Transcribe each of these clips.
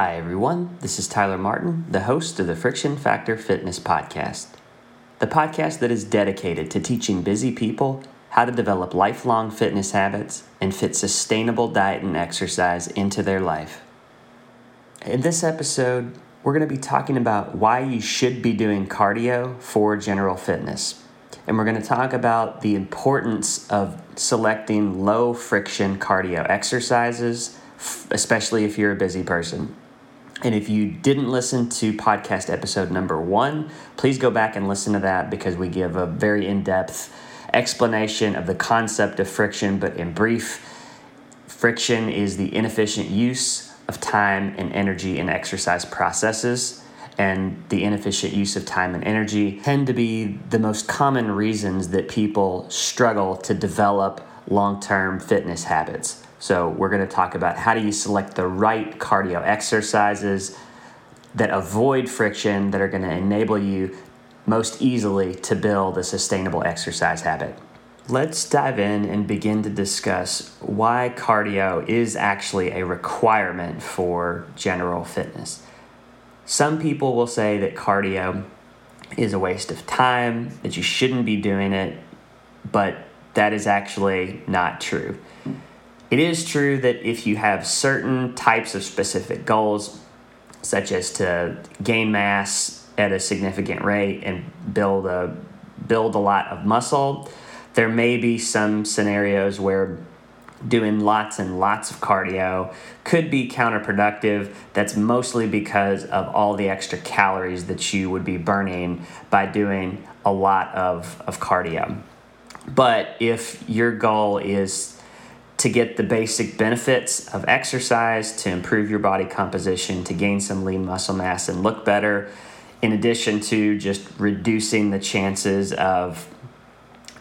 Hi, everyone. This is Tyler Martin, the host of the Friction Factor Fitness Podcast, the podcast that is dedicated to teaching busy people how to develop lifelong fitness habits and fit sustainable diet and exercise into their life. In this episode, we're going to be talking about why you should be doing cardio for general fitness. And we're going to talk about the importance of selecting low friction cardio exercises, especially if you're a busy person. And if you didn't listen to podcast episode number one, please go back and listen to that because we give a very in depth explanation of the concept of friction. But in brief, friction is the inefficient use of time and energy in exercise processes. And the inefficient use of time and energy tend to be the most common reasons that people struggle to develop long term fitness habits. So, we're going to talk about how do you select the right cardio exercises that avoid friction that are going to enable you most easily to build a sustainable exercise habit. Let's dive in and begin to discuss why cardio is actually a requirement for general fitness. Some people will say that cardio is a waste of time, that you shouldn't be doing it, but that is actually not true. It is true that if you have certain types of specific goals, such as to gain mass at a significant rate and build a build a lot of muscle, there may be some scenarios where doing lots and lots of cardio could be counterproductive. That's mostly because of all the extra calories that you would be burning by doing a lot of, of cardio. But if your goal is to get the basic benefits of exercise, to improve your body composition, to gain some lean muscle mass and look better, in addition to just reducing the chances of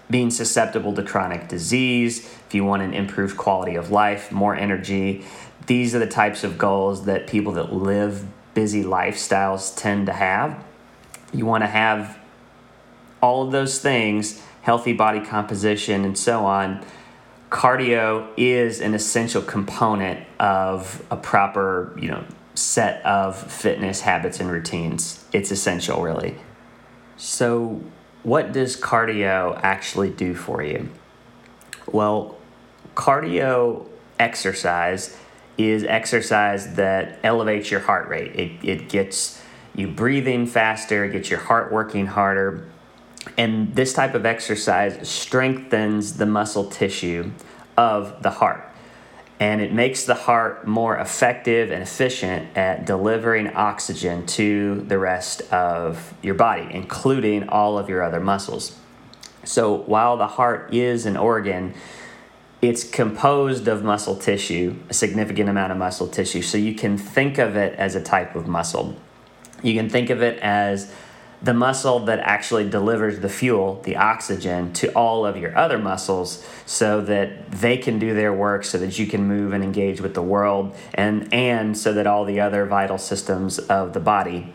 being susceptible to chronic disease, if you want an improved quality of life, more energy, these are the types of goals that people that live busy lifestyles tend to have. You want to have all of those things, healthy body composition, and so on cardio is an essential component of a proper, you know, set of fitness habits and routines. It's essential, really. So, what does cardio actually do for you? Well, cardio exercise is exercise that elevates your heart rate. It, it gets you breathing faster, it gets your heart working harder, and this type of exercise strengthens the muscle tissue of the heart. And it makes the heart more effective and efficient at delivering oxygen to the rest of your body, including all of your other muscles. So while the heart is an organ, it's composed of muscle tissue, a significant amount of muscle tissue. So you can think of it as a type of muscle. You can think of it as the muscle that actually delivers the fuel, the oxygen, to all of your other muscles so that they can do their work so that you can move and engage with the world and, and so that all the other vital systems of the body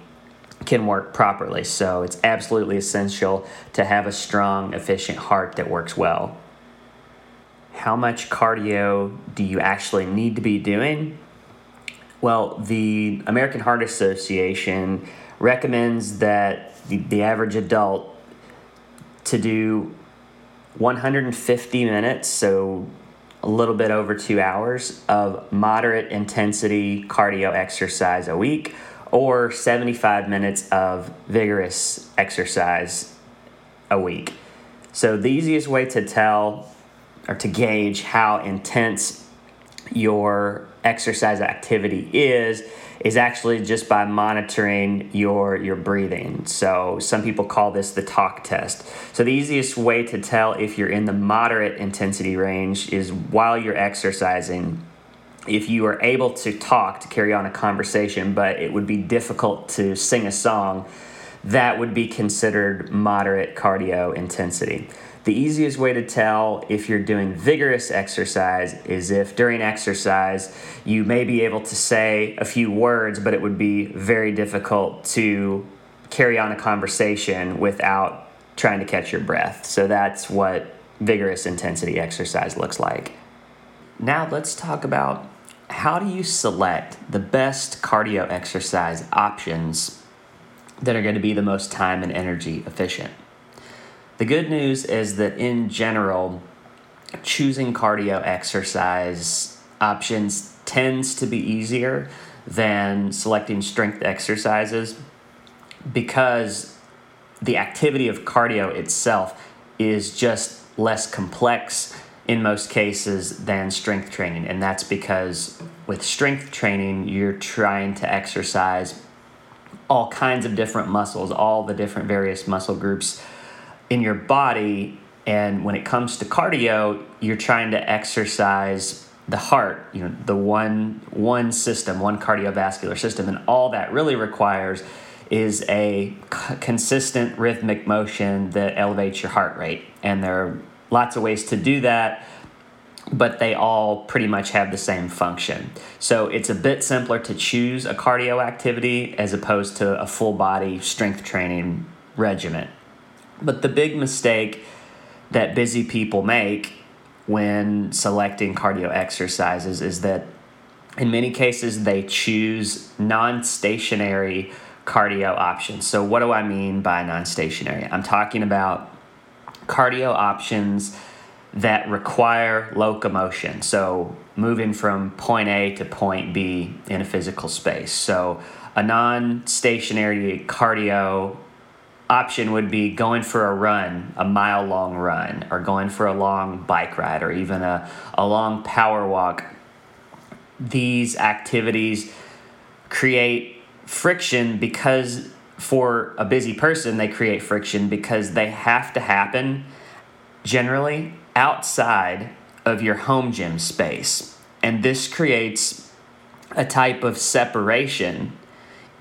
can work properly. So it's absolutely essential to have a strong, efficient heart that works well. How much cardio do you actually need to be doing? Well, the American Heart Association recommends that the, the average adult to do 150 minutes, so a little bit over two hours of moderate intensity cardio exercise a week, or 75 minutes of vigorous exercise a week. So, the easiest way to tell or to gauge how intense your exercise activity is is actually just by monitoring your your breathing. So some people call this the talk test. So the easiest way to tell if you're in the moderate intensity range is while you're exercising if you are able to talk to carry on a conversation but it would be difficult to sing a song that would be considered moderate cardio intensity the easiest way to tell if you're doing vigorous exercise is if during exercise you may be able to say a few words, but it would be very difficult to carry on a conversation without trying to catch your breath. So that's what vigorous intensity exercise looks like. Now let's talk about how do you select the best cardio exercise options that are going to be the most time and energy efficient? The good news is that in general, choosing cardio exercise options tends to be easier than selecting strength exercises because the activity of cardio itself is just less complex in most cases than strength training. And that's because with strength training, you're trying to exercise all kinds of different muscles, all the different various muscle groups in your body. And when it comes to cardio, you're trying to exercise the heart, you know, the one one system, one cardiovascular system, and all that really requires is a c- consistent rhythmic motion that elevates your heart rate. And there are lots of ways to do that, but they all pretty much have the same function. So it's a bit simpler to choose a cardio activity as opposed to a full body strength training regimen. But the big mistake that busy people make when selecting cardio exercises is that in many cases they choose non stationary cardio options. So, what do I mean by non stationary? I'm talking about cardio options that require locomotion. So, moving from point A to point B in a physical space. So, a non stationary cardio option would be going for a run, a mile long run, or going for a long bike ride, or even a, a long power walk. These activities create friction because for a busy person, they create friction because they have to happen generally outside of your home gym space. And this creates a type of separation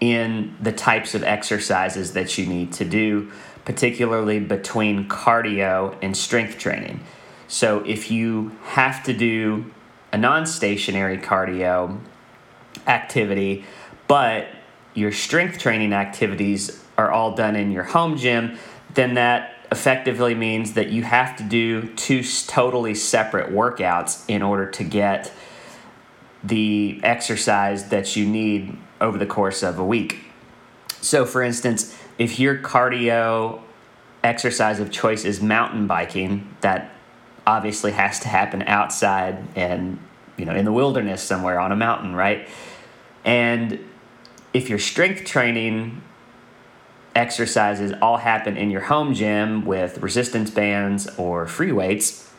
in the types of exercises that you need to do, particularly between cardio and strength training. So if you have to do a non stationary cardio activity, but your strength training activities are all done in your home gym, then that effectively means that you have to do two totally separate workouts in order to get the exercise that you need over the course of a week. So, for instance, if your cardio exercise of choice is mountain biking, that obviously has to happen outside and you know in the wilderness somewhere on a mountain, right? And if your strength training exercises all happen in your home gym with resistance bands or free weights,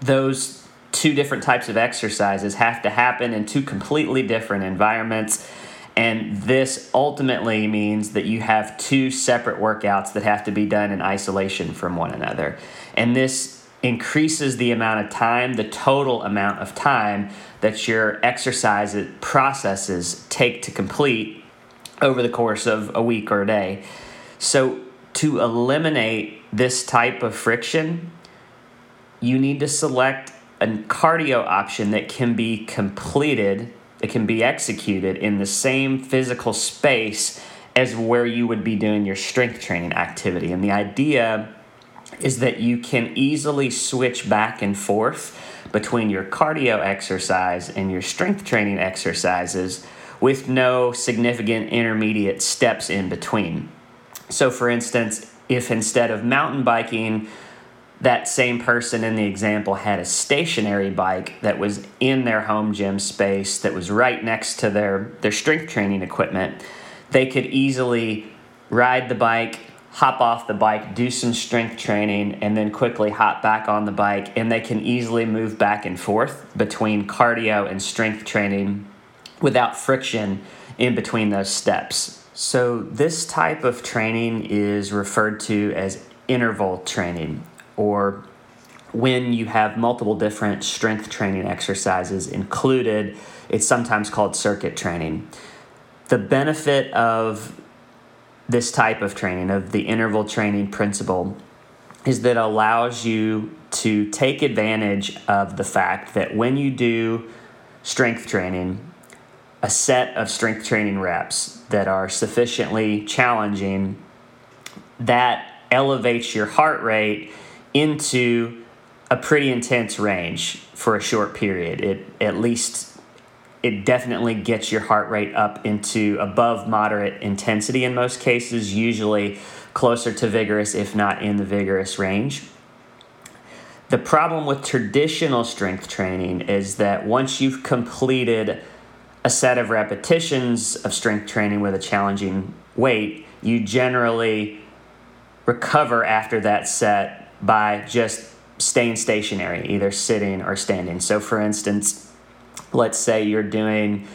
those two different types of exercises have to happen in two completely different environments. And this ultimately means that you have two separate workouts that have to be done in isolation from one another. And this increases the amount of time, the total amount of time that your exercise processes take to complete over the course of a week or a day. So, to eliminate this type of friction, you need to select a cardio option that can be completed, that can be executed in the same physical space as where you would be doing your strength training activity. And the idea is that you can easily switch back and forth between your cardio exercise and your strength training exercises with no significant intermediate steps in between. So, for instance, if instead of mountain biking, that same person in the example had a stationary bike that was in their home gym space that was right next to their, their strength training equipment, they could easily ride the bike hop off the bike, do some strength training, and then quickly hop back on the bike. And they can easily move back and forth between cardio and strength training without friction in between those steps. So, this type of training is referred to as interval training, or when you have multiple different strength training exercises included, it's sometimes called circuit training. The benefit of this type of training, of the interval training principle, is that allows you to take advantage of the fact that when you do strength training, a set of strength training reps that are sufficiently challenging, that elevates your heart rate into a pretty intense range for a short period. It at least it definitely gets your heart rate up into above moderate intensity in most cases, usually closer to vigorous, if not in the vigorous range. The problem with traditional strength training is that once you've completed a set of repetitions of strength training with a challenging weight, you generally recover after that set by just staying stationary, either sitting or standing. So, for instance, let's say you're doing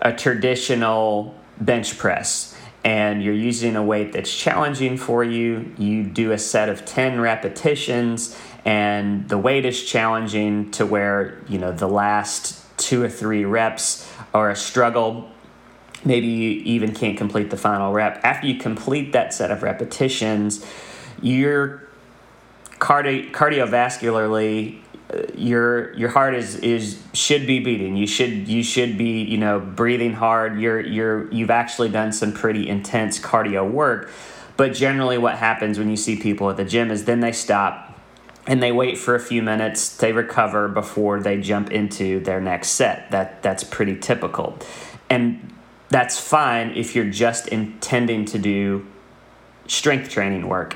a traditional bench press and you're using a weight that's challenging for you, you do a set of 10 repetitions and the weight is challenging to where, you know, the last two or three reps are a struggle. Maybe you even can't complete the final rep. After you complete that set of repetitions, your cardi- cardiovascularly uh, your your heart is is should be beating. You should you should be you know breathing hard. You're you're you've actually done some pretty intense cardio work. But generally, what happens when you see people at the gym is then they stop and they wait for a few minutes. They recover before they jump into their next set. That that's pretty typical, and that's fine if you're just intending to do strength training work.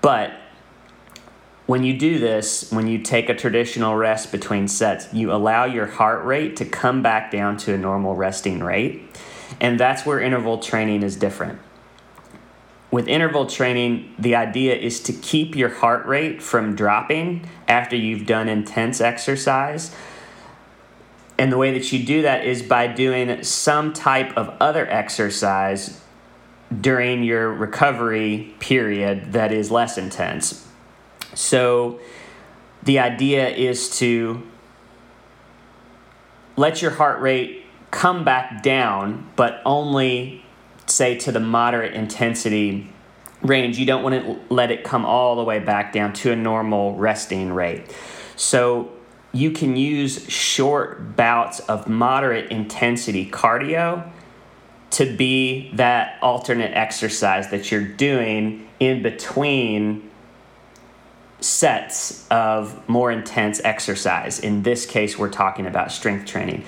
But when you do this, when you take a traditional rest between sets, you allow your heart rate to come back down to a normal resting rate. And that's where interval training is different. With interval training, the idea is to keep your heart rate from dropping after you've done intense exercise. And the way that you do that is by doing some type of other exercise during your recovery period that is less intense. So the idea is to let your heart rate come back down, but only say to the moderate intensity range. You don't want to let it come all the way back down to a normal resting rate. So you can use short bouts of moderate intensity cardio to be that alternate exercise that you're doing in between sets of more intense exercise. In this case, we're talking about strength training.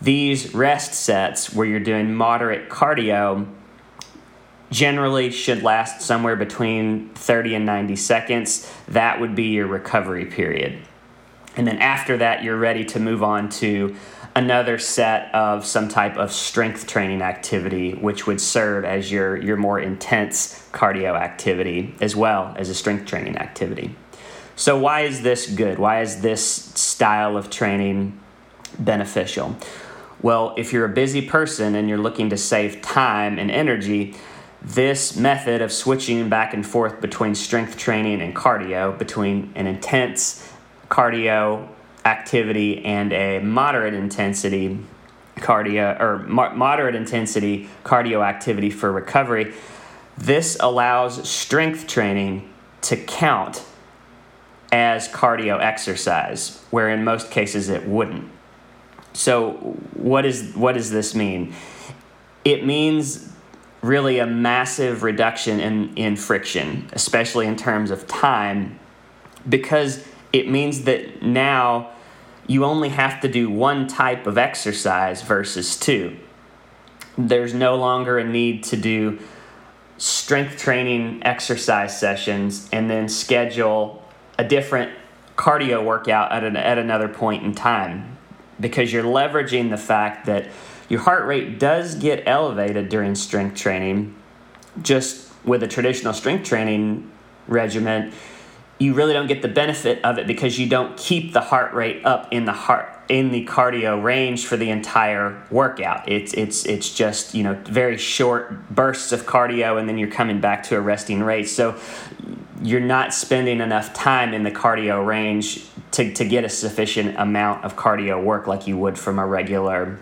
These rest sets, where you're doing moderate cardio, generally should last somewhere between 30 and 90 seconds. That would be your recovery period. And then after that, you're ready to move on to another set of some type of strength training activity, which would serve as your, your more intense cardio activity as well as a strength training activity. So, why is this good? Why is this style of training beneficial? Well, if you're a busy person and you're looking to save time and energy, this method of switching back and forth between strength training and cardio, between an intense cardio activity and a moderate intensity cardio or moderate intensity cardio activity for recovery, this allows strength training to count as cardio exercise, where in most cases it wouldn't. So, what, is, what does this mean? It means really a massive reduction in, in friction, especially in terms of time, because it means that now you only have to do one type of exercise versus two. There's no longer a need to do strength training exercise sessions and then schedule a different cardio workout at, an, at another point in time because you're leveraging the fact that your heart rate does get elevated during strength training. Just with a traditional strength training regimen, you really don't get the benefit of it because you don't keep the heart rate up in the heart in the cardio range for the entire workout. It's it's it's just you know very short bursts of cardio and then you're coming back to a resting rate. So you're not spending enough time in the cardio range to, to get a sufficient amount of cardio work like you would from a regular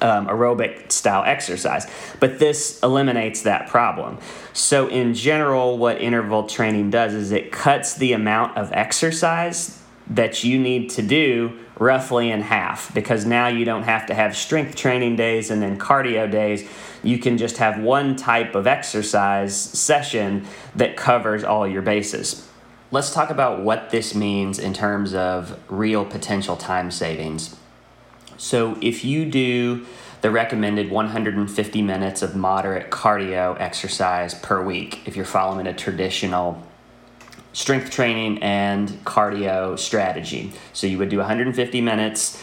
um, aerobic style exercise. But this eliminates that problem. So, in general, what interval training does is it cuts the amount of exercise that you need to do roughly in half because now you don't have to have strength training days and then cardio days. You can just have one type of exercise session that covers all your bases. Let's talk about what this means in terms of real potential time savings. So if you do the recommended 150 minutes of moderate cardio exercise per week, if you're following a traditional strength training and cardio strategy. So you would do 150 minutes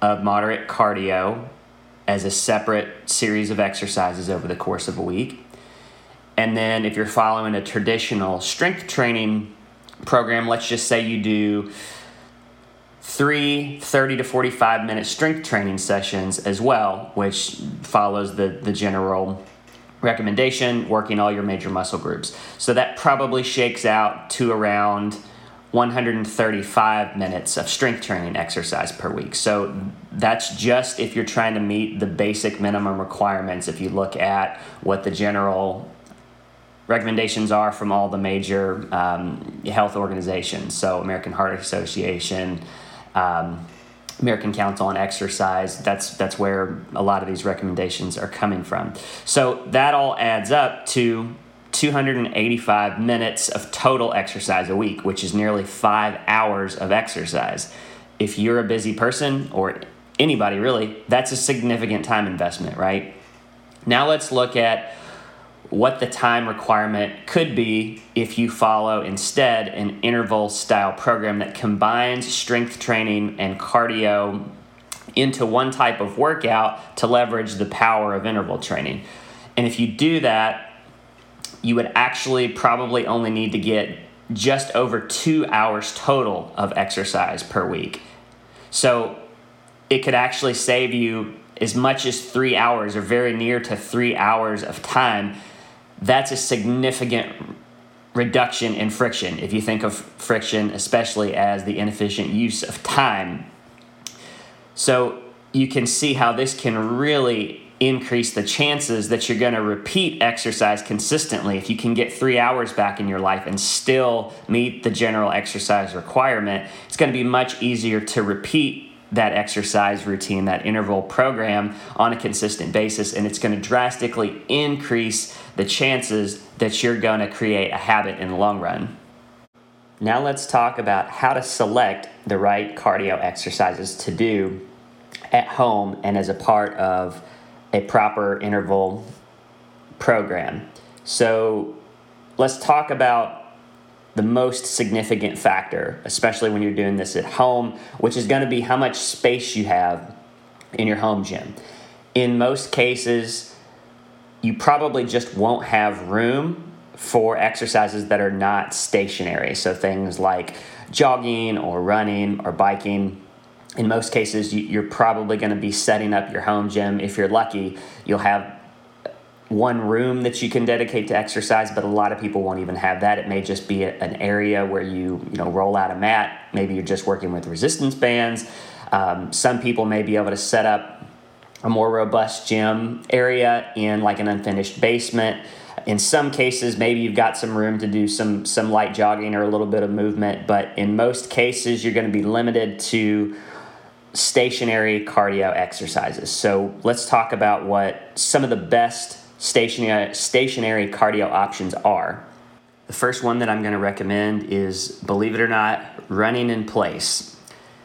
of moderate cardio as a separate series of exercises over the course of a week. And then if you're following a traditional strength training program, let's just say you do three 30 to 45 minute strength training sessions as well, which follows the, the general recommendation working all your major muscle groups. So that probably shakes out to around 135 minutes of strength training exercise per week. So that's just if you're trying to meet the basic minimum requirements. If you look at what the general recommendations are from all the major um, health organizations, so American Heart Association, um, American Council on Exercise. That's that's where a lot of these recommendations are coming from. So that all adds up to 285 minutes of total exercise a week, which is nearly five hours of exercise. If you're a busy person or anybody really, that's a significant time investment, right? Now let's look at what the time requirement could be if you follow instead an interval style program that combines strength training and cardio into one type of workout to leverage the power of interval training. And if you do that, you would actually probably only need to get just over two hours total of exercise per week. So it could actually save you as much as three hours or very near to three hours of time that's a significant reduction in friction. If you think of friction especially as the inefficient use of time. So you can see how this can really increase the chances that you're going to repeat exercise consistently. If you can get three hours back in your life and still meet the general exercise requirement it's going to be much easier to repeat that exercise routine, that interval program on a consistent basis, and it's going to drastically increase the chances that you're going to create a habit in the long run. Now, let's talk about how to select the right cardio exercises to do at home and as a part of a proper interval program. So, let's talk about the most significant factor, especially when you're doing this at home, which is going to be how much space you have in your home gym. In most cases, you probably just won't have room for exercises that are not stationary. So things like jogging or running or biking. In most cases, you're probably going to be setting up your home gym. If you're lucky, you'll have one room that you can dedicate to exercise, but a lot of people won't even have that. It may just be a, an area where you you know roll out a mat. Maybe you're just working with resistance bands. Um, some people may be able to set up a more robust gym area in like an unfinished basement. In some cases, maybe you've got some room to do some some light jogging or a little bit of movement, but in most cases, you're going to be limited to stationary cardio exercises. So let's talk about what some of the best stationary, stationary cardio options are. The first one that I'm going to recommend is, believe it or not, running in place.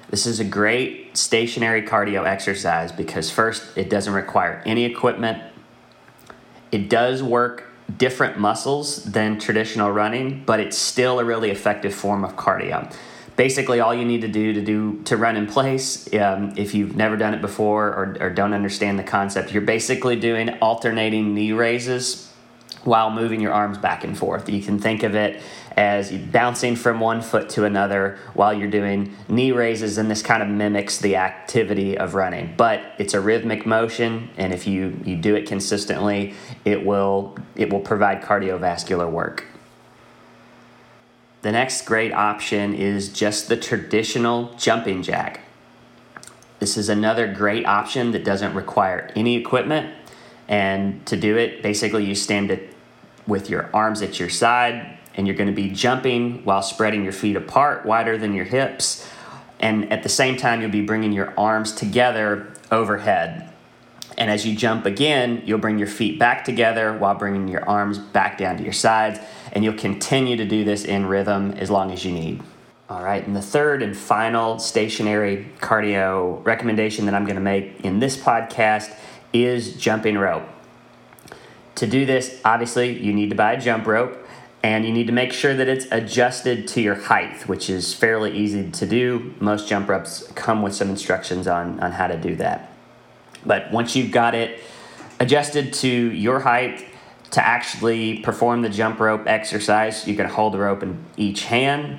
This is a great stationary cardio exercise because, first, it doesn't require any equipment. It does work different muscles than traditional running, but it's still a really effective form of cardio basically all you need to do to do to run in place um, if you've never done it before or, or don't understand the concept you're basically doing alternating knee raises while moving your arms back and forth. You can think of it as bouncing from one foot to another while you're doing knee raises and this kind of mimics the activity of running. But it's a rhythmic motion and if you you do it consistently it will it will provide cardiovascular work the next great option is just the traditional jumping jack. This is another great option that doesn't require any equipment. And to do it, basically, you stand it with your arms at your side and you're going to be jumping while spreading your feet apart, wider than your hips. And at the same time, you'll be bringing your arms together overhead. And as you jump again, you'll bring your feet back together while bringing your arms back down to your sides. And you'll continue to do this in rhythm as long as you need. All right, and the third and final stationary cardio recommendation that I'm going to make in this podcast is jumping rope. To do this, obviously, you need to buy a jump rope and you need to make sure that it's adjusted to your height, which is fairly easy to do. Most jump ropes come with some instructions on, on how to do that. But once you've got it adjusted to your height, to actually perform the jump rope exercise, you're going to hold the rope in each hand.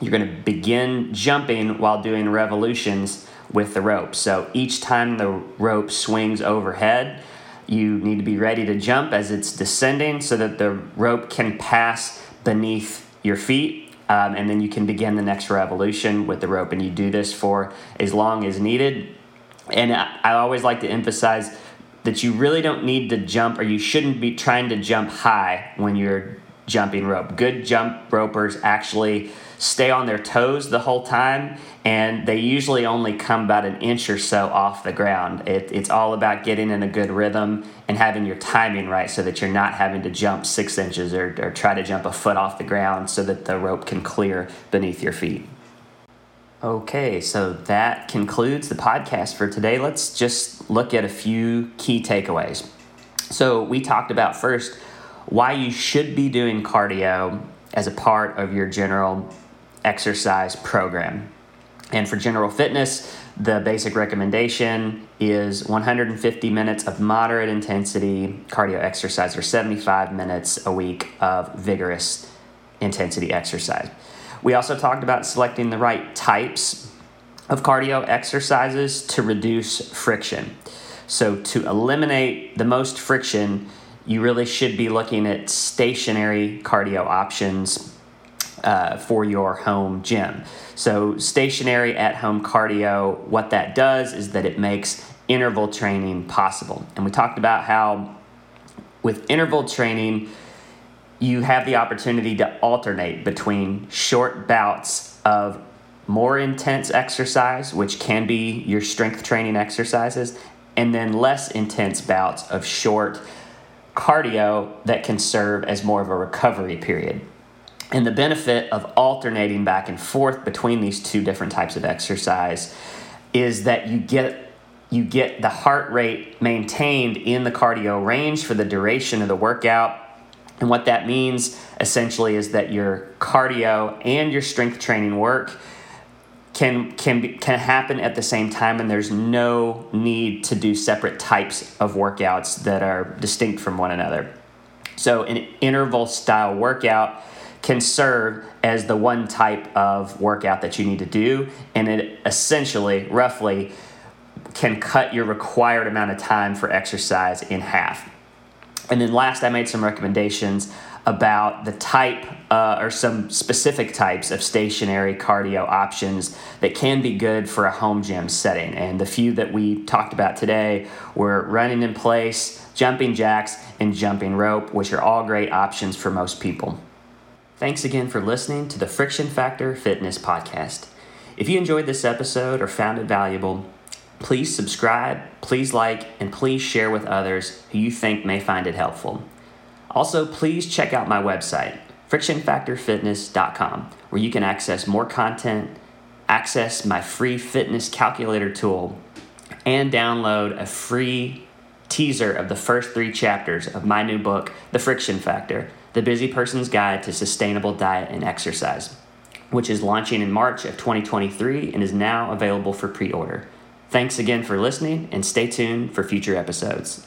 You're going to begin jumping while doing revolutions with the rope. So each time the rope swings overhead, you need to be ready to jump as it's descending so that the rope can pass beneath your feet. Um, and then you can begin the next revolution with the rope. And you do this for as long as needed. And I, always like to emphasize that you really don't need to jump or you shouldn't be trying to jump high when you're jumping rope. Good jump ropers actually stay on their toes the whole time and they usually only come about an inch or so off the ground. It, it's all about getting in a good rhythm and having your timing right so that you're not having to jump six inches or, or try to jump a foot off the ground so that the rope can clear beneath your feet. Okay, so that concludes the podcast for today. Let's just look at a few key takeaways. So, we talked about first why you should be doing cardio as a part of your general exercise program. And for general fitness, the basic recommendation is 150 minutes of moderate intensity cardio exercise or 75 minutes a week of vigorous intensity exercise. We also talked about selecting the right types of cardio exercises to reduce friction. So, to eliminate the most friction, you really should be looking at stationary cardio options uh, for your home gym. So, stationary at home cardio, what that does is that it makes interval training possible. And we talked about how with interval training, you have the opportunity to alternate between short bouts of more intense exercise, which can be your strength training exercises, and then less intense bouts of short cardio that can serve as more of a recovery period. And the benefit of alternating back and forth between these two different types of exercise is that you get you get the heart rate maintained in the cardio range for the duration of the workout and what that means essentially is that your cardio and your strength training work can can be, can happen at the same time and there's no need to do separate types of workouts that are distinct from one another. So an interval style workout can serve as the one type of workout that you need to do and it essentially roughly can cut your required amount of time for exercise in half. And then last, I made some recommendations about the type uh, or some specific types of stationary cardio options that can be good for a home gym setting. And the few that we talked about today were running in place, jumping jacks, and jumping rope, which are all great options for most people. Thanks again for listening to the Friction Factor Fitness Podcast. If you enjoyed this episode or found it valuable, Please subscribe, please like, and please share with others who you think may find it helpful. Also, please check out my website, frictionfactorfitness.com, where you can access more content, access my free fitness calculator tool, and download a free teaser of the first three chapters of my new book, The Friction Factor The Busy Person's Guide to Sustainable Diet and Exercise, which is launching in March of 2023 and is now available for pre order. Thanks again for listening and stay tuned for future episodes.